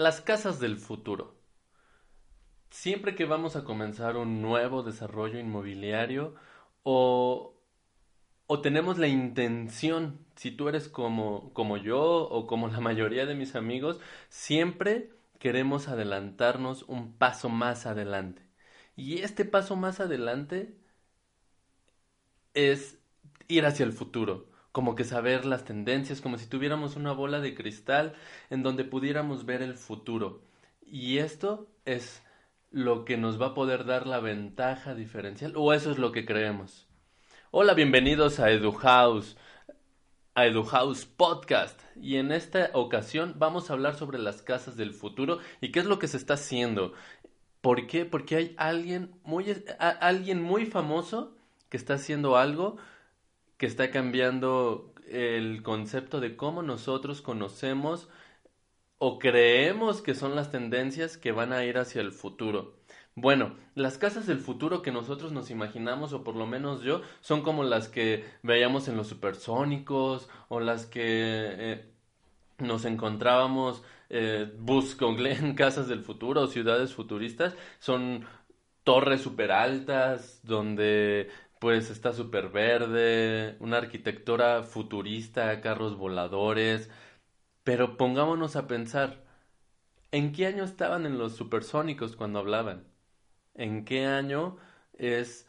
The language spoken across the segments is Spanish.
Las casas del futuro. Siempre que vamos a comenzar un nuevo desarrollo inmobiliario o, o tenemos la intención, si tú eres como, como yo o como la mayoría de mis amigos, siempre queremos adelantarnos un paso más adelante. Y este paso más adelante es ir hacia el futuro como que saber las tendencias, como si tuviéramos una bola de cristal en donde pudiéramos ver el futuro. Y esto es lo que nos va a poder dar la ventaja diferencial, o eso es lo que creemos. Hola, bienvenidos a EduHouse, a EduHouse Podcast. Y en esta ocasión vamos a hablar sobre las casas del futuro y qué es lo que se está haciendo. ¿Por qué? Porque hay alguien muy, alguien muy famoso que está haciendo algo que está cambiando el concepto de cómo nosotros conocemos o creemos que son las tendencias que van a ir hacia el futuro. Bueno, las casas del futuro que nosotros nos imaginamos, o por lo menos yo, son como las que veíamos en los supersónicos, o las que eh, nos encontrábamos eh, en casas del futuro, o ciudades futuristas, son torres super altas, donde pues está súper verde, una arquitectura futurista, carros voladores, pero pongámonos a pensar, ¿en qué año estaban en los supersónicos cuando hablaban? ¿En qué año es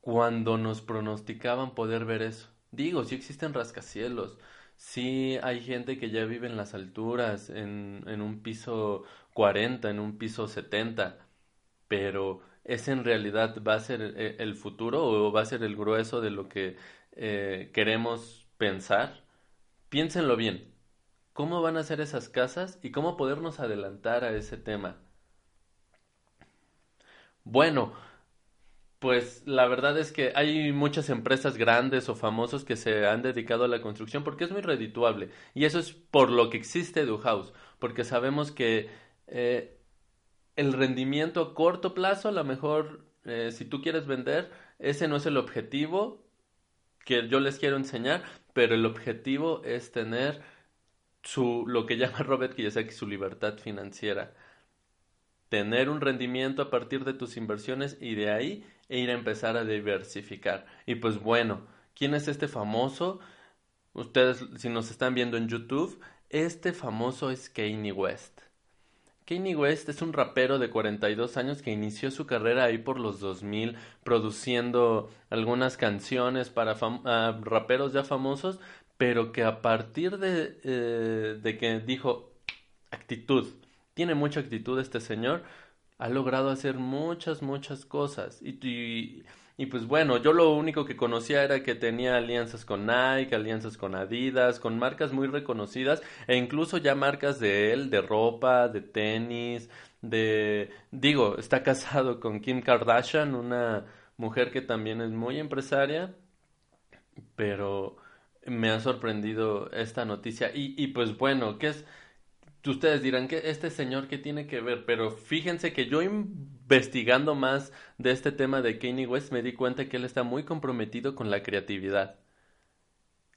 cuando nos pronosticaban poder ver eso? Digo, sí existen rascacielos, sí hay gente que ya vive en las alturas, en, en un piso 40, en un piso 70, pero ¿es en realidad va a ser eh, el futuro o va a ser el grueso de lo que eh, queremos pensar? Piénsenlo bien. ¿Cómo van a ser esas casas y cómo podernos adelantar a ese tema? Bueno, pues la verdad es que hay muchas empresas grandes o famosos que se han dedicado a la construcción porque es muy redituable. Y eso es por lo que existe House, porque sabemos que eh, el rendimiento a corto plazo, a lo mejor eh, si tú quieres vender, ese no es el objetivo que yo les quiero enseñar, pero el objetivo es tener su, lo que llama Robert Kiyosaki su libertad financiera. Tener un rendimiento a partir de tus inversiones y de ahí e ir a empezar a diversificar. Y pues bueno, ¿quién es este famoso? Ustedes, si nos están viendo en YouTube, este famoso es Kanye West. Kanye West es un rapero de 42 años que inició su carrera ahí por los 2000 produciendo algunas canciones para ah, raperos ya famosos, pero que a partir de, eh, de que dijo actitud, tiene mucha actitud este señor, ha logrado hacer muchas, muchas cosas. y y pues bueno, yo lo único que conocía era que tenía alianzas con Nike, alianzas con Adidas, con marcas muy reconocidas e incluso ya marcas de él, de ropa, de tenis, de... Digo, está casado con Kim Kardashian, una mujer que también es muy empresaria, pero me ha sorprendido esta noticia. Y, y pues bueno, ¿qué es? Ustedes dirán que este señor qué tiene que ver, pero fíjense que yo investigando más de este tema de Kanye West me di cuenta que él está muy comprometido con la creatividad.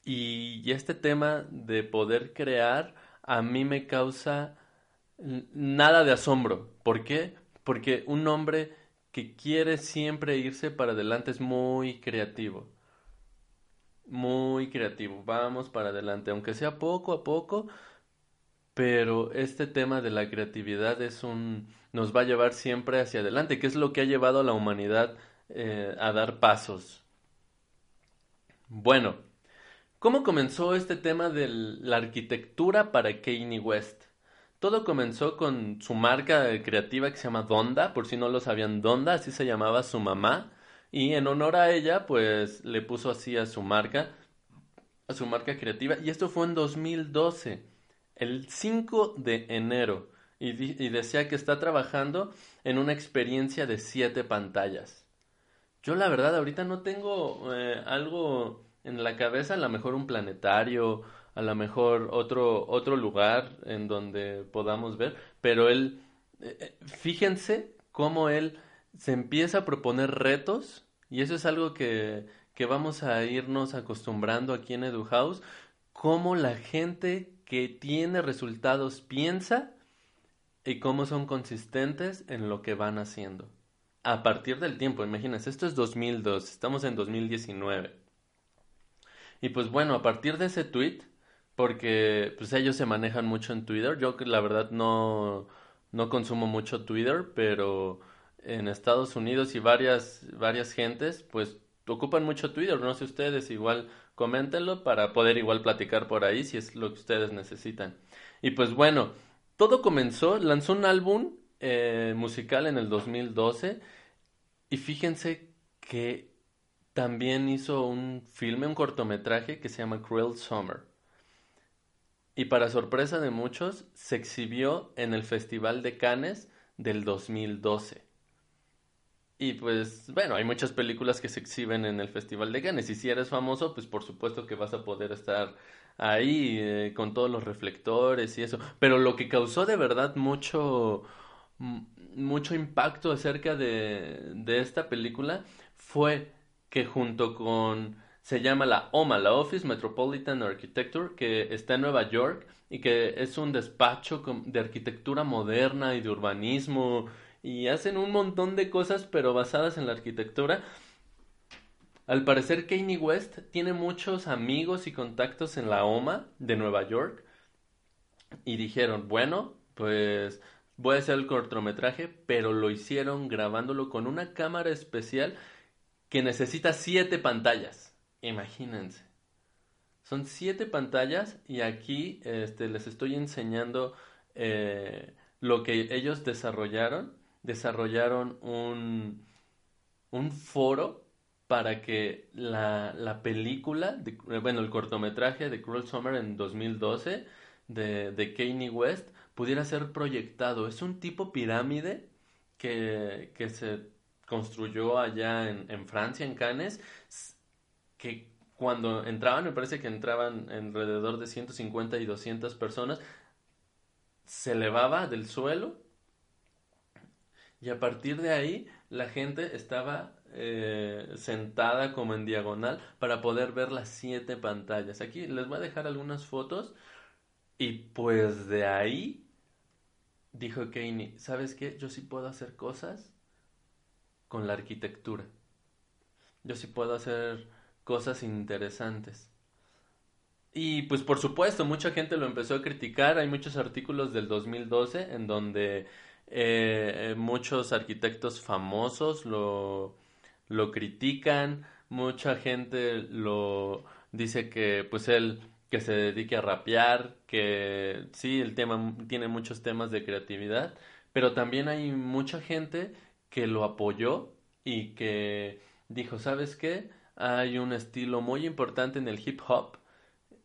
Y, este tema de poder crear a mí me causa nada de asombro. ¿Por qué? Porque un hombre que quiere siempre irse para adelante es muy creativo. Muy creativo. Vamos para adelante, aunque sea poco a poco, pero este tema de la creatividad es un nos va a llevar siempre hacia adelante, que es lo que ha llevado a la humanidad eh, a dar pasos. Bueno, ¿cómo comenzó este tema de la arquitectura para Kanye West? Todo comenzó con su marca creativa que se llama Donda, por si no lo sabían, Donda, así se llamaba su mamá, y en honor a ella, pues le puso así a su marca, a su marca creativa, y esto fue en 2012 el 5 de enero y, decía que está trabajando en una experiencia de siete pantallas. Yo la verdad ahorita no tengo eh, algo en la cabeza, a lo mejor un planetario, a lo mejor otro, otro lugar en donde podamos ver, pero él, eh, eh, fíjense cómo él se empieza a proponer retos y eso es algo que, que vamos a irnos acostumbrando aquí en EduHouse, cómo la gente que tiene resultados piensa y cómo son consistentes en lo que van haciendo. A partir del tiempo, imagínense, esto es 2002, estamos en 2019. Y pues bueno, a partir de ese tweet, porque pues ellos se manejan mucho en Twitter, yo la verdad no, no consumo mucho Twitter, pero en Estados Unidos y varias, varias gentes, pues ocupan mucho Twitter, no sé ustedes, igual coméntenlo para poder igual platicar por ahí si es lo que ustedes necesitan. Y pues bueno, todo comenzó, lanzó un álbum eh, musical en el 2012 y fíjense que también hizo un filme, un cortometraje que se llama Cruel Summer. Y para sorpresa de muchos, se exhibió en el Festival de Cannes del 2012. Y pues, bueno, hay muchas películas que se exhiben en el Festival de Cannes. Y si eres famoso, pues por supuesto que vas a poder estar ahí eh, con todos los reflectores y eso. Pero lo que causó de verdad mucho, mucho impacto acerca de, de esta película fue que junto con, se llama la OMA, la Office Metropolitan Architecture, que está en Nueva York y que es un despacho de arquitectura moderna y de urbanismo y hacen un montón de cosas pero basadas en la arquitectura al parecer Kanye West tiene muchos amigos y contactos en la OMA de Nueva York y dijeron, bueno, pues voy a hacer el cortometraje, pero lo hicieron grabándolo con una cámara especial que necesita siete pantallas. Imagínense. Son siete pantallas y aquí este, les estoy enseñando eh, lo que ellos desarrollaron. Desarrollaron un, un foro para que la, la película, bueno, el cortometraje de Cruel Summer en 2012 de, de Kanye West pudiera ser proyectado. Es un tipo pirámide que, que se construyó allá en, en, Francia, en Cannes, que cuando entraban, me parece que entraban alrededor de 150 y 200 personas, se elevaba del suelo y a partir de ahí la gente estaba eh, sentada como en diagonal para poder ver las siete pantallas. Aquí les voy a dejar algunas fotos y pues de ahí dijo Kanye, ¿sabes qué? Yo sí puedo hacer cosas con la arquitectura. Yo sí puedo hacer cosas interesantes. Y pues por supuesto, mucha gente lo empezó a criticar. Hay muchos artículos del 2012 en donde eh, muchos arquitectos famosos lo, lo critican, mucha gente lo dice que pues él que se dedique a rapear, que sí, el tema tiene muchos temas de creatividad, pero también hay mucha gente que lo apoyó y que dijo, ¿sabes qué? Hay un estilo muy importante en el hip hop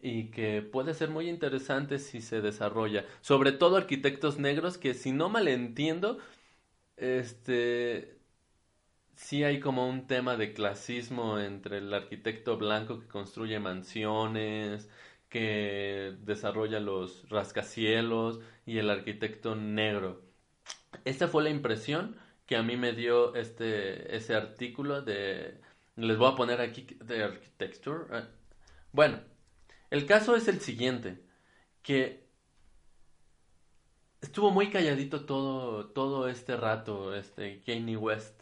y que puede ser muy interesante si se desarrolla. Sobre todo arquitectos negros que si no mal entiendo, este sí hay como un tema de clasismo entre el arquitecto blanco que construye mansiones, que desarrolla los rascacielos y el arquitecto negro. Esta fue la impresión que a mí me dio este ese artículo de les voy a poner aquí de architecture. Ah, bueno, el caso es el siguiente, que estuvo muy calladito todo, todo este rato, este Kanye West.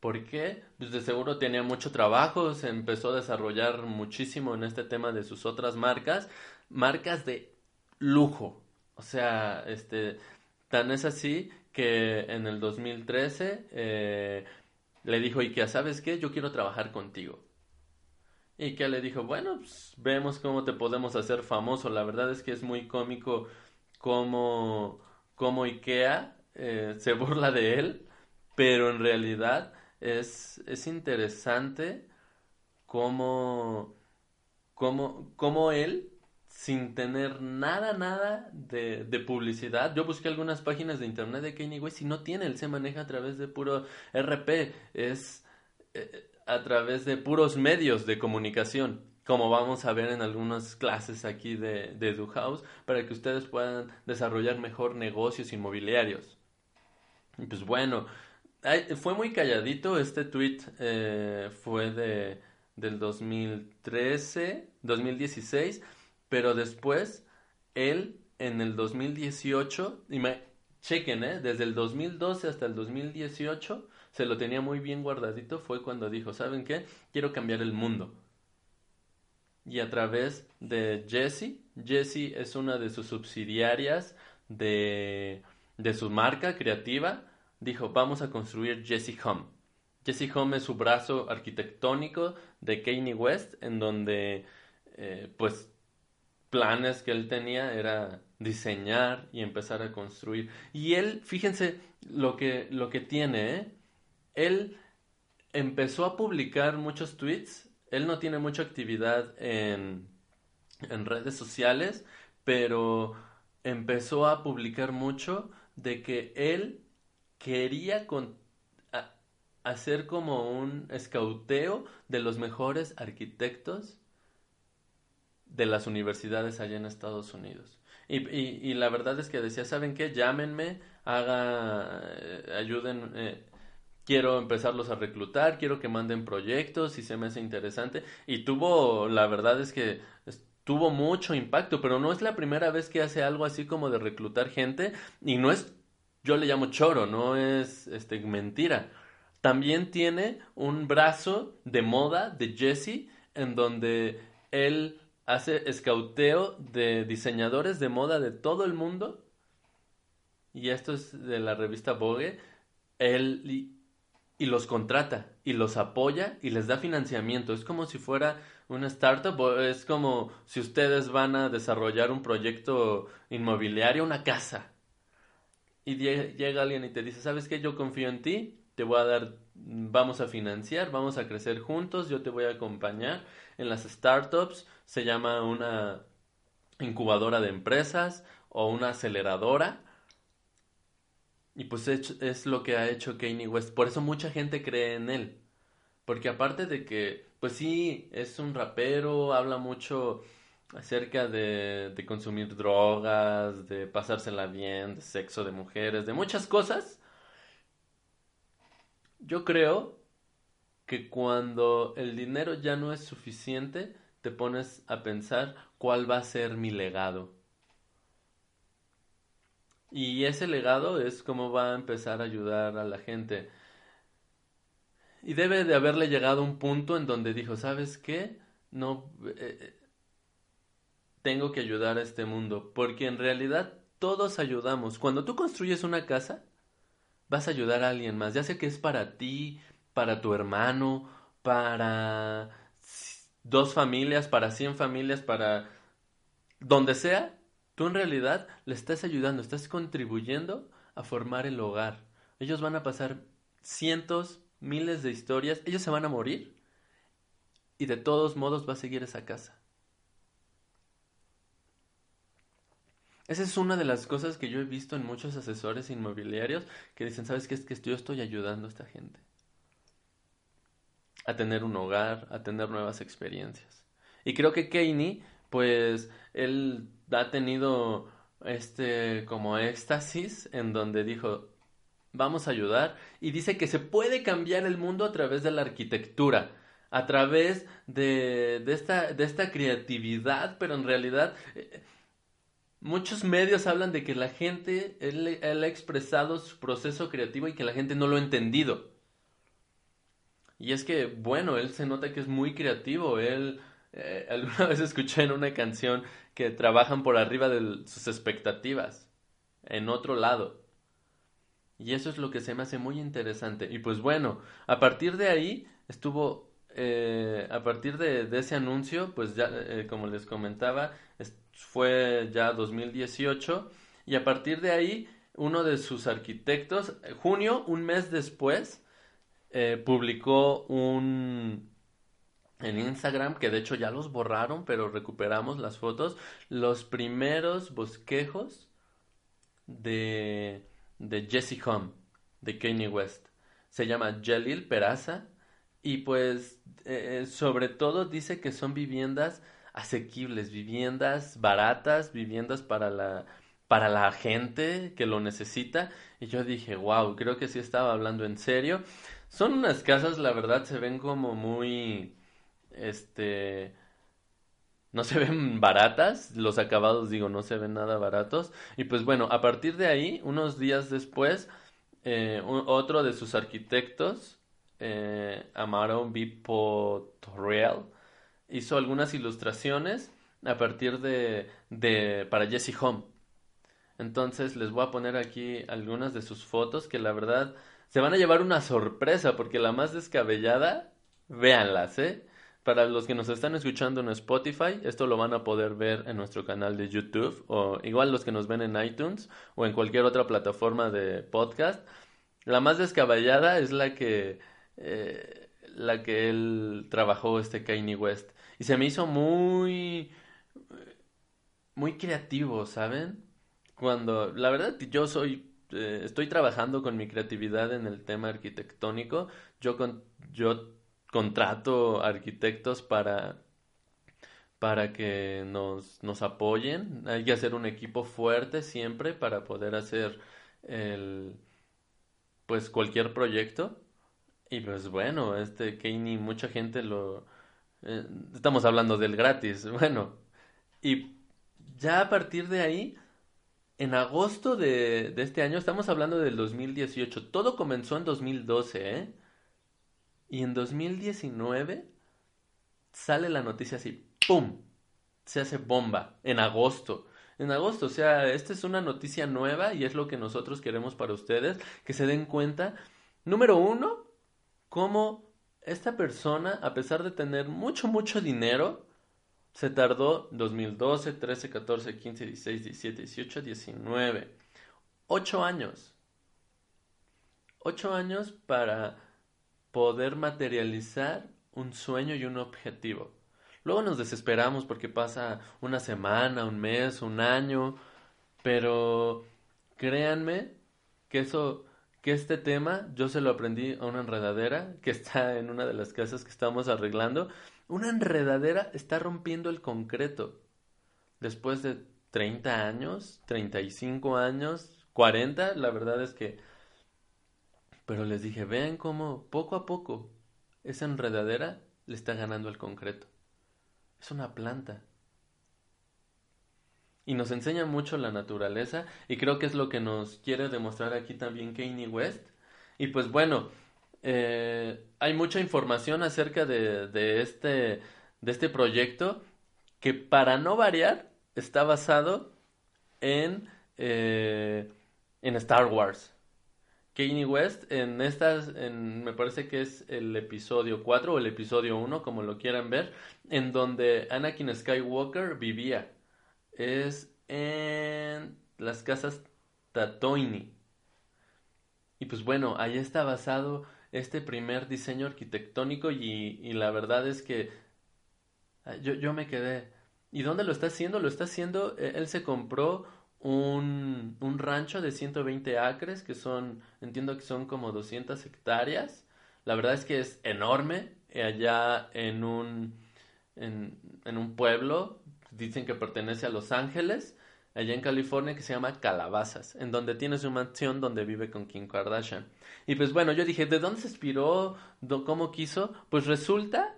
¿Por qué? Pues de seguro tenía mucho trabajo, se empezó a desarrollar muchísimo en este tema de sus otras marcas, marcas de lujo. O sea, este, tan es así que en el 2013 eh, le dijo Ikea, ¿sabes qué? Yo quiero trabajar contigo. Y que le dijo, bueno, pues vemos cómo te podemos hacer famoso. La verdad es que es muy cómico cómo, cómo Ikea eh, se burla de él, pero en realidad es, es interesante cómo, cómo, cómo él, sin tener nada, nada de, de, publicidad. Yo busqué algunas páginas de internet de Kanye West y no tiene, él se maneja a través de puro RP, es... Eh, a través de puros medios de comunicación, como vamos a ver en algunas clases aquí de, de para que ustedes puedan desarrollar mejor negocios inmobiliarios. Y pues bueno, fue muy calladito, este tweet eh, fue de, del 2013, 2016, pero después él en el 2018, chequen, ¿eh? Desde el 2012 hasta el 2018 se lo tenía muy bien guardadito. Fue cuando dijo, ¿saben qué? Quiero cambiar el mundo. Y a través de Jessie, Jessie es una de sus subsidiarias de, de su marca creativa, dijo, vamos a construir Jessie Home. Jessie Home es su brazo arquitectónico de Kanye West, en donde, eh, pues, planes que él tenía era diseñar y empezar a construir. Y él, fíjense lo que, lo que tiene, ¿eh? Él empezó a publicar muchos tweets. Él no tiene mucha actividad en, en redes sociales, pero empezó a publicar mucho de que él quería hacer como un escauteo de los mejores arquitectos de las universidades allá en Estados Unidos. Y, y, la verdad es que decía, ¿saben qué? Llámenme, haga, eh, ayuden, eh, quiero empezarlos a reclutar, quiero que manden proyectos y se me hace interesante. Y tuvo, la verdad es que tuvo mucho impacto, pero no es la primera vez que hace algo así como de reclutar gente y no es, yo le llamo choro, no es este, mentira. También tiene un brazo de moda de Jesse en donde él hace escauteo de diseñadores de moda de todo el mundo. Y esto es de la revista Vogue. Él y, los contrata y los apoya y les da financiamiento. Es como si fuera una startup, es como si ustedes van a desarrollar un proyecto inmobiliario, una casa. Y llega alguien y te dice, ¿sabes qué? Yo confío en ti, te voy a dar, vamos a financiar, vamos a crecer juntos, yo te voy a acompañar en las startups se llama una incubadora de empresas o una aceleradora. Y pues es, lo que ha hecho Kanye West. Por eso mucha gente cree en él. Porque aparte de que, pues sí, es un rapero, habla mucho acerca de, de consumir drogas, de pasársela bien, de sexo de mujeres, de muchas cosas. Yo creo que cuando el dinero ya no es suficiente, te pones a pensar cuál va a ser mi legado. Y ese legado es cómo va a empezar a ayudar a la gente. Y debe de haberle llegado un punto en donde dijo, ¿sabes qué? No, eh, eh, tengo que ayudar a este mundo, porque en realidad todos ayudamos. Cuando tú construyes una casa, vas a ayudar a alguien más, ya sea que es para ti, para tu hermano, para dos familias, para cien familias, para donde sea, tú en realidad le estás ayudando, estás contribuyendo a formar el hogar. Ellos van a pasar cientos, miles de historias, ellos se van a morir y de todos modos va a seguir esa casa. Esa es una de las cosas que yo he visto en muchos asesores inmobiliarios que dicen, ¿sabes qué? Es que yo estoy ayudando a esta gente a tener un hogar, a tener nuevas experiencias. Y creo que Kanye, pues, él ha tenido este como éxtasis en donde dijo, vamos a ayudar, y dice que se puede cambiar el mundo a través de la arquitectura, a través de, de, esta, de esta creatividad, pero en realidad... Eh, muchos medios hablan de que la gente, él, él, ha expresado su proceso creativo y que la gente no lo ha entendido. Y es que, bueno, él se nota que es muy creativo. Él, eh, alguna vez escuché en una canción que trabajan por arriba de sus expectativas, en otro lado. Y eso es lo que se me hace muy interesante. Y pues bueno, a partir de ahí estuvo, eh, a partir de, ese anuncio, pues ya, eh, como les comentaba, fue ya 2018. Y a partir de ahí, uno de sus arquitectos, junio, un mes después, eh, publicó un en Instagram, que de hecho ya los borraron, pero recuperamos las fotos, los primeros bosquejos de, de Jesse Home, de Kanye West. Se llama Jalil Peraza y pues eh, sobre todo dice que son viviendas asequibles, viviendas baratas, viviendas para la para la gente que lo necesita y yo dije, wow, creo que sí estaba hablando en serio. Son unas casas, la verdad, se ven como muy, este, no se ven baratas, los acabados digo no se ven nada baratos y pues bueno, a partir de ahí, unos días después, eh, otro de sus arquitectos, eh, Amaro Torreal, hizo algunas ilustraciones a partir de, de para Jesse Home. Entonces les voy a poner aquí algunas de sus fotos que la verdad se van a llevar una sorpresa porque la más descabellada, véanlas, ¿eh? Para los que nos están escuchando en Spotify, esto lo van a poder ver en nuestro canal de YouTube o igual los que nos ven en iTunes o en cualquier otra plataforma de podcast. La más descabellada es la que eh, la que él trabajó este Kanye West y se me hizo muy muy creativo, ¿saben? Cuando la verdad yo soy eh, estoy trabajando con mi creatividad en el tema arquitectónico. Yo con yo contrato arquitectos para para que nos, nos apoyen. Hay que hacer un equipo fuerte siempre para poder hacer el pues cualquier proyecto. Y pues bueno, este Kanye, mucha gente lo eh, estamos hablando del gratis. Bueno, y ya a partir de ahí, en agosto de, de este año, estamos hablando del 2018. Todo comenzó en 2012, ¿eh? Y en 2019 sale la noticia así, ¡pum! Se hace bomba en agosto. En agosto, o sea, esta es una noticia nueva y es lo que nosotros queremos para ustedes, que se den cuenta, número uno, cómo esta persona, a pesar de tener mucho, mucho dinero, se tardó 2012, 13, 14, 15, 16, 17, 18, 19. Ocho años. Ocho años para poder materializar un sueño y un objetivo. Luego nos desesperamos porque pasa una semana, un mes, un año, pero créanme que eso, que este tema yo se lo aprendí a una enredadera que está en una de las casas que estamos arreglando. Una enredadera está rompiendo el concreto. Después de 30 años, 35 años, 40, la verdad es que pero les dije, vean cómo poco a poco esa enredadera le está ganando el concreto. Es una planta. Y nos enseña mucho la naturaleza y creo que es lo que nos quiere demostrar aquí también Kanye West. Y pues bueno, eh, hay mucha información acerca de, de, este, de este proyecto que para no variar está basado en, eh, en Star Wars. Kanye West en estas, me parece que es el episodio 4 o el episodio 1, como lo quieran ver, en donde Anakin Skywalker vivía. Es en las casas Tatoini. Y pues bueno, ahí está basado este primer diseño arquitectónico y, y la verdad es que ah, yo, yo me quedé. ¿Y dónde lo está haciendo? Lo está haciendo, e, él se compró un, un rancho de 120 acres, que son, entiendo que son como 200 hectáreas. La verdad es que es enorme, eh, allá en un, en, un pueblo, dicen que pertenece a Los Ángeles, allá en California, que se llama Calabazas, en donde tiene su mansión donde vive con Kim Kardashian. Y pues bueno, yo dije, ¿de dónde se inspiró? ¿Cómo quiso? Pues resulta,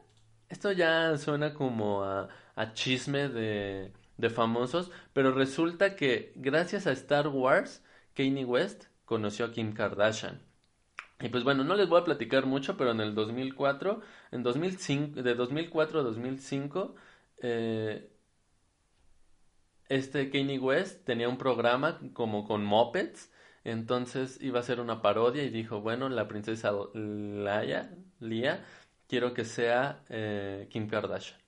esto ya suena como a, a chisme de, de famosos, pero resulta que gracias a Star Wars, Kanye West conoció a Kim Kardashian. Y pues bueno, no les voy a platicar mucho, pero en el 2004, en 2005, de 2004 a 2005, eh, este Kanye West tenía un programa como con mopeds, entonces iba a ser una parodia y dijo, bueno, la princesa Leia, Lia, quiero que sea eh, Kim Kardashian.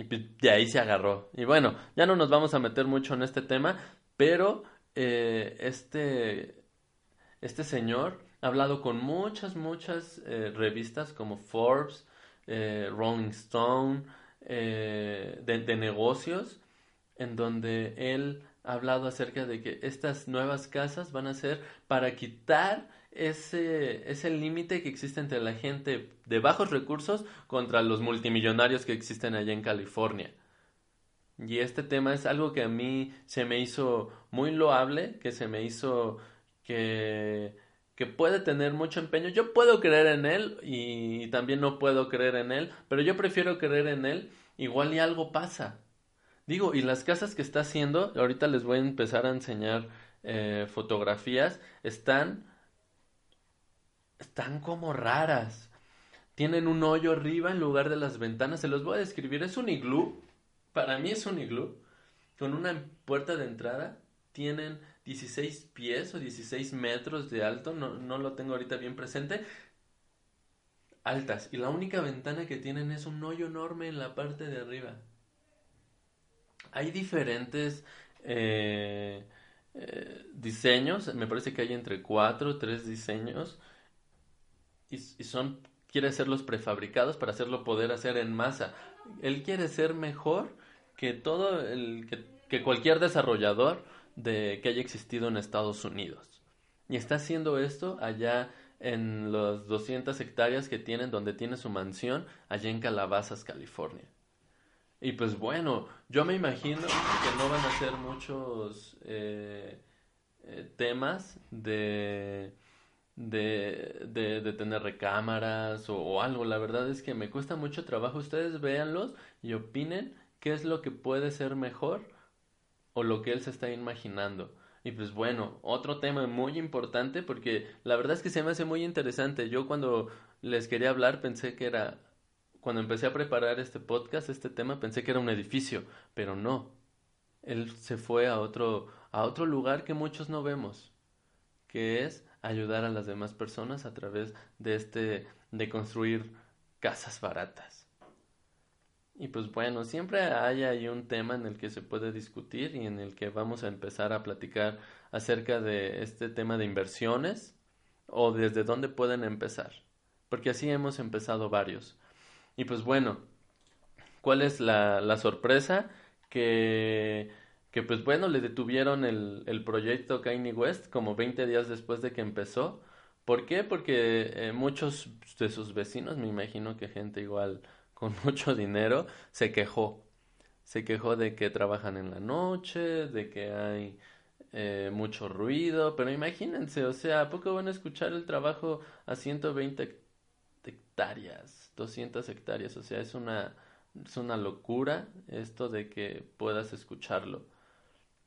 Y de ahí se agarró. Y bueno, ya no nos vamos a meter mucho en este tema, pero eh, este, este señor ha hablado con muchas, muchas eh, revistas como Forbes, eh, Rolling Stone, de, de negocios, en donde él ha hablado acerca de que estas nuevas casas van a ser para quitar ese, ese límite que existe entre la gente de bajos recursos contra los multimillonarios que existen allá en California. Y este tema es algo que a mí se me hizo muy loable, que se me hizo que, que puede tener mucho empeño. Yo puedo creer en él y también no puedo creer en él, pero yo prefiero creer en él. Igual y algo pasa. Digo, y las casas que está haciendo, ahorita les voy a empezar a enseñar eh, fotografías, están, están como raras. Tienen un hoyo arriba en lugar de las ventanas. Se los voy a describir. Es un iglú. Para mí es un iglú. Con una puerta de entrada. Tienen 16 pies o 16 metros de alto. No, no lo tengo ahorita bien presente altas y la única ventana que tienen es un hoyo enorme en la parte de arriba. Hay diferentes eh, eh, diseños, me parece que hay entre cuatro o tres diseños y, son, quiere hacerlos prefabricados para hacerlo poder hacer en masa. Él quiere ser mejor que todo el, que, cualquier desarrollador de que haya existido en Estados Unidos. Y está haciendo esto allá en las 200 hectáreas que tienen donde tiene su mansión allá en Calabazas, California. Y pues bueno, yo me imagino que no van a ser muchos eh, eh, temas de, de, de, tener recámaras o, algo. La verdad es que me cuesta mucho trabajo. Ustedes véanlos y opinen qué es lo que puede ser mejor o lo que él se está imaginando. Y pues bueno, otro tema muy importante porque la verdad es que se me hace muy interesante. Yo cuando les quería hablar pensé que era, cuando empecé a preparar este podcast, este tema, pensé que era un edificio, pero no. Él se fue a otro, a otro lugar que muchos no vemos, que es ayudar a las demás personas a través de este, de construir casas baratas. Y pues bueno, siempre hay ahí un tema en el que se puede discutir y en el que vamos a empezar a platicar acerca de este tema de inversiones o desde dónde pueden empezar. Porque así hemos empezado varios. Y pues bueno, ¿cuál es la, la sorpresa? Que, que pues bueno, le detuvieron el, el proyecto Kanye West como 20 días después de que empezó. ¿Por qué? Porque eh, muchos de sus vecinos, me imagino que gente igual con mucho dinero, se quejó. Se quejó de que trabajan en la noche, de que hay eh, mucho ruido, pero imagínense, o sea, ¿a poco van a escuchar el trabajo a 120 hectáreas, 200 hectáreas? O sea, es una, es una locura esto de que puedas escucharlo.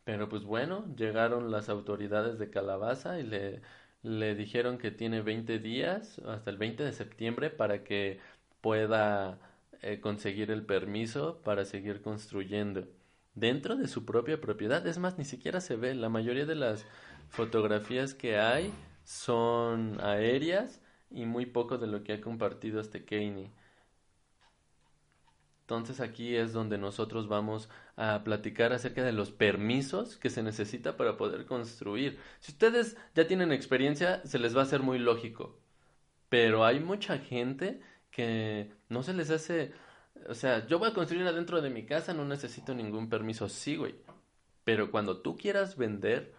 Pero pues bueno, llegaron las autoridades de Calabaza y le, le dijeron que tiene 20 días, hasta el 20 de septiembre, para que pueda eh, conseguir el permiso para seguir construyendo dentro de su propia propiedad. Es más, ni siquiera se ve. La mayoría de las fotografías que hay son aéreas y muy poco de lo que ha compartido este Kaney. Entonces aquí es donde nosotros vamos a platicar acerca de los permisos que se necesita para poder construir. Si ustedes ya tienen experiencia, se les va a hacer muy lógico. Pero hay mucha gente que no se les hace, o sea, yo voy a construir adentro de mi casa, no necesito ningún permiso, sí, güey. Pero cuando tú quieras vender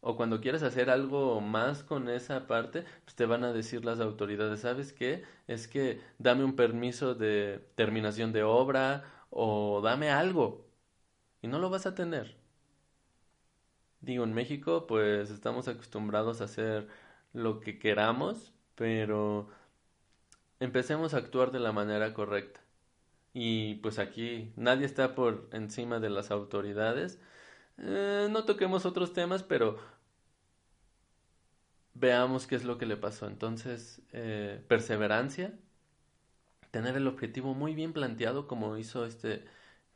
o cuando quieras hacer algo más con esa parte, pues te van a decir las autoridades, ¿sabes qué? Es que dame un permiso de terminación de obra o dame algo. Y no lo vas a tener. Digo, en México pues estamos acostumbrados a hacer lo que queramos, pero empecemos a actuar de la manera correcta. Y pues aquí nadie está por encima de las autoridades. Eh, no toquemos otros temas, pero veamos qué es lo que le pasó. Entonces, eh, perseverancia, tener el objetivo muy bien planteado como hizo este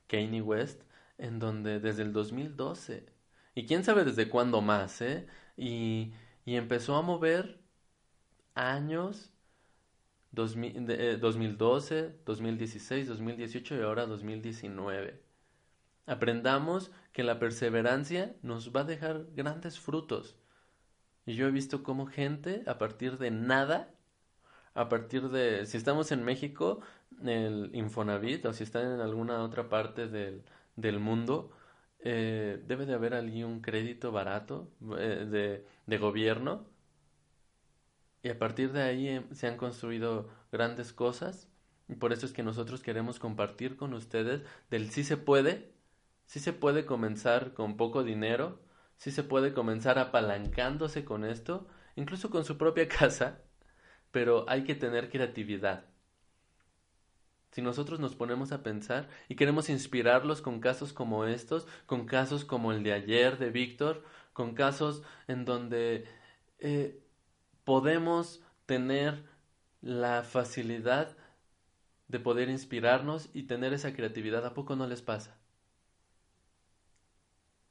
Kanye West, en donde desde el 2012, y quién sabe desde cuándo más, ¿eh? Y, y empezó a mover años 2012, 2016, 2018 y ahora 2019. Aprendamos que la perseverancia nos va a dejar grandes frutos. Y yo he visto cómo gente a partir de nada, a partir de, si estamos en México, el Infonavit, o si están en alguna otra parte del, del mundo, eh, debe de haber allí un crédito barato eh, de, de gobierno y a partir de ahí em, se han construido grandes cosas. Y por eso es que nosotros queremos compartir con ustedes del sí se puede, sí se puede comenzar con poco dinero, sí se puede comenzar apalancándose con esto, incluso con su propia casa, pero hay que tener creatividad. Si nosotros nos ponemos a pensar y queremos inspirarlos con casos como estos, con casos como el de ayer de Víctor, con casos en donde eh, podemos tener la facilidad de poder inspirarnos y tener esa creatividad, ¿a poco no les pasa?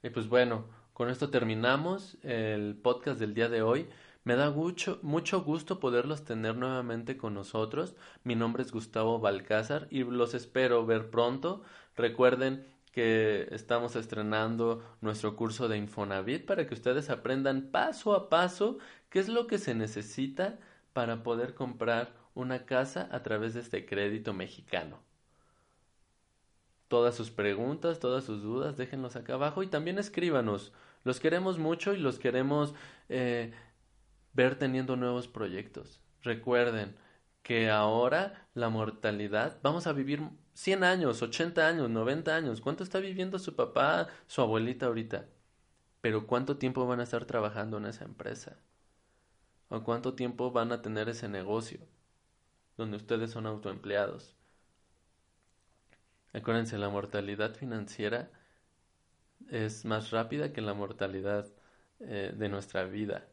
Y pues bueno, con esto terminamos el podcast del día de hoy. Me da mucho, gusto poderlos tener nuevamente con nosotros. Mi nombre es Gustavo Balcázar y los espero ver pronto. Recuerden que estamos estrenando nuestro curso de Infonavit para que ustedes aprendan paso a paso qué es lo que se necesita para poder comprar una casa a través de este crédito mexicano. Todas sus preguntas, todas sus dudas, déjenlos acá abajo y también escríbanos. Los queremos mucho y los queremos eh, ver teniendo nuevos proyectos. Recuerden que ahora la mortalidad, vamos a vivir 100 años, 80 años, 90 años. ¿Cuánto está viviendo su papá, su abuelita ahorita? Pero ¿cuánto tiempo van a estar trabajando en esa empresa? ¿O cuánto tiempo van a tener ese negocio donde ustedes son autoempleados? Acuérdense, la mortalidad financiera es más rápida que la mortalidad eh, de nuestra vida.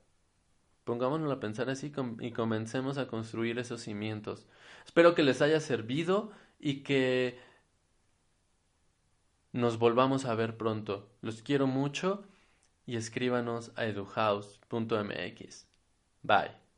Pongámonos a pensar así y comencemos a construir esos cimientos. Espero que les haya servido y que nos volvamos a ver pronto. Los quiero mucho y escríbanos a eduhouse.mx. Bye.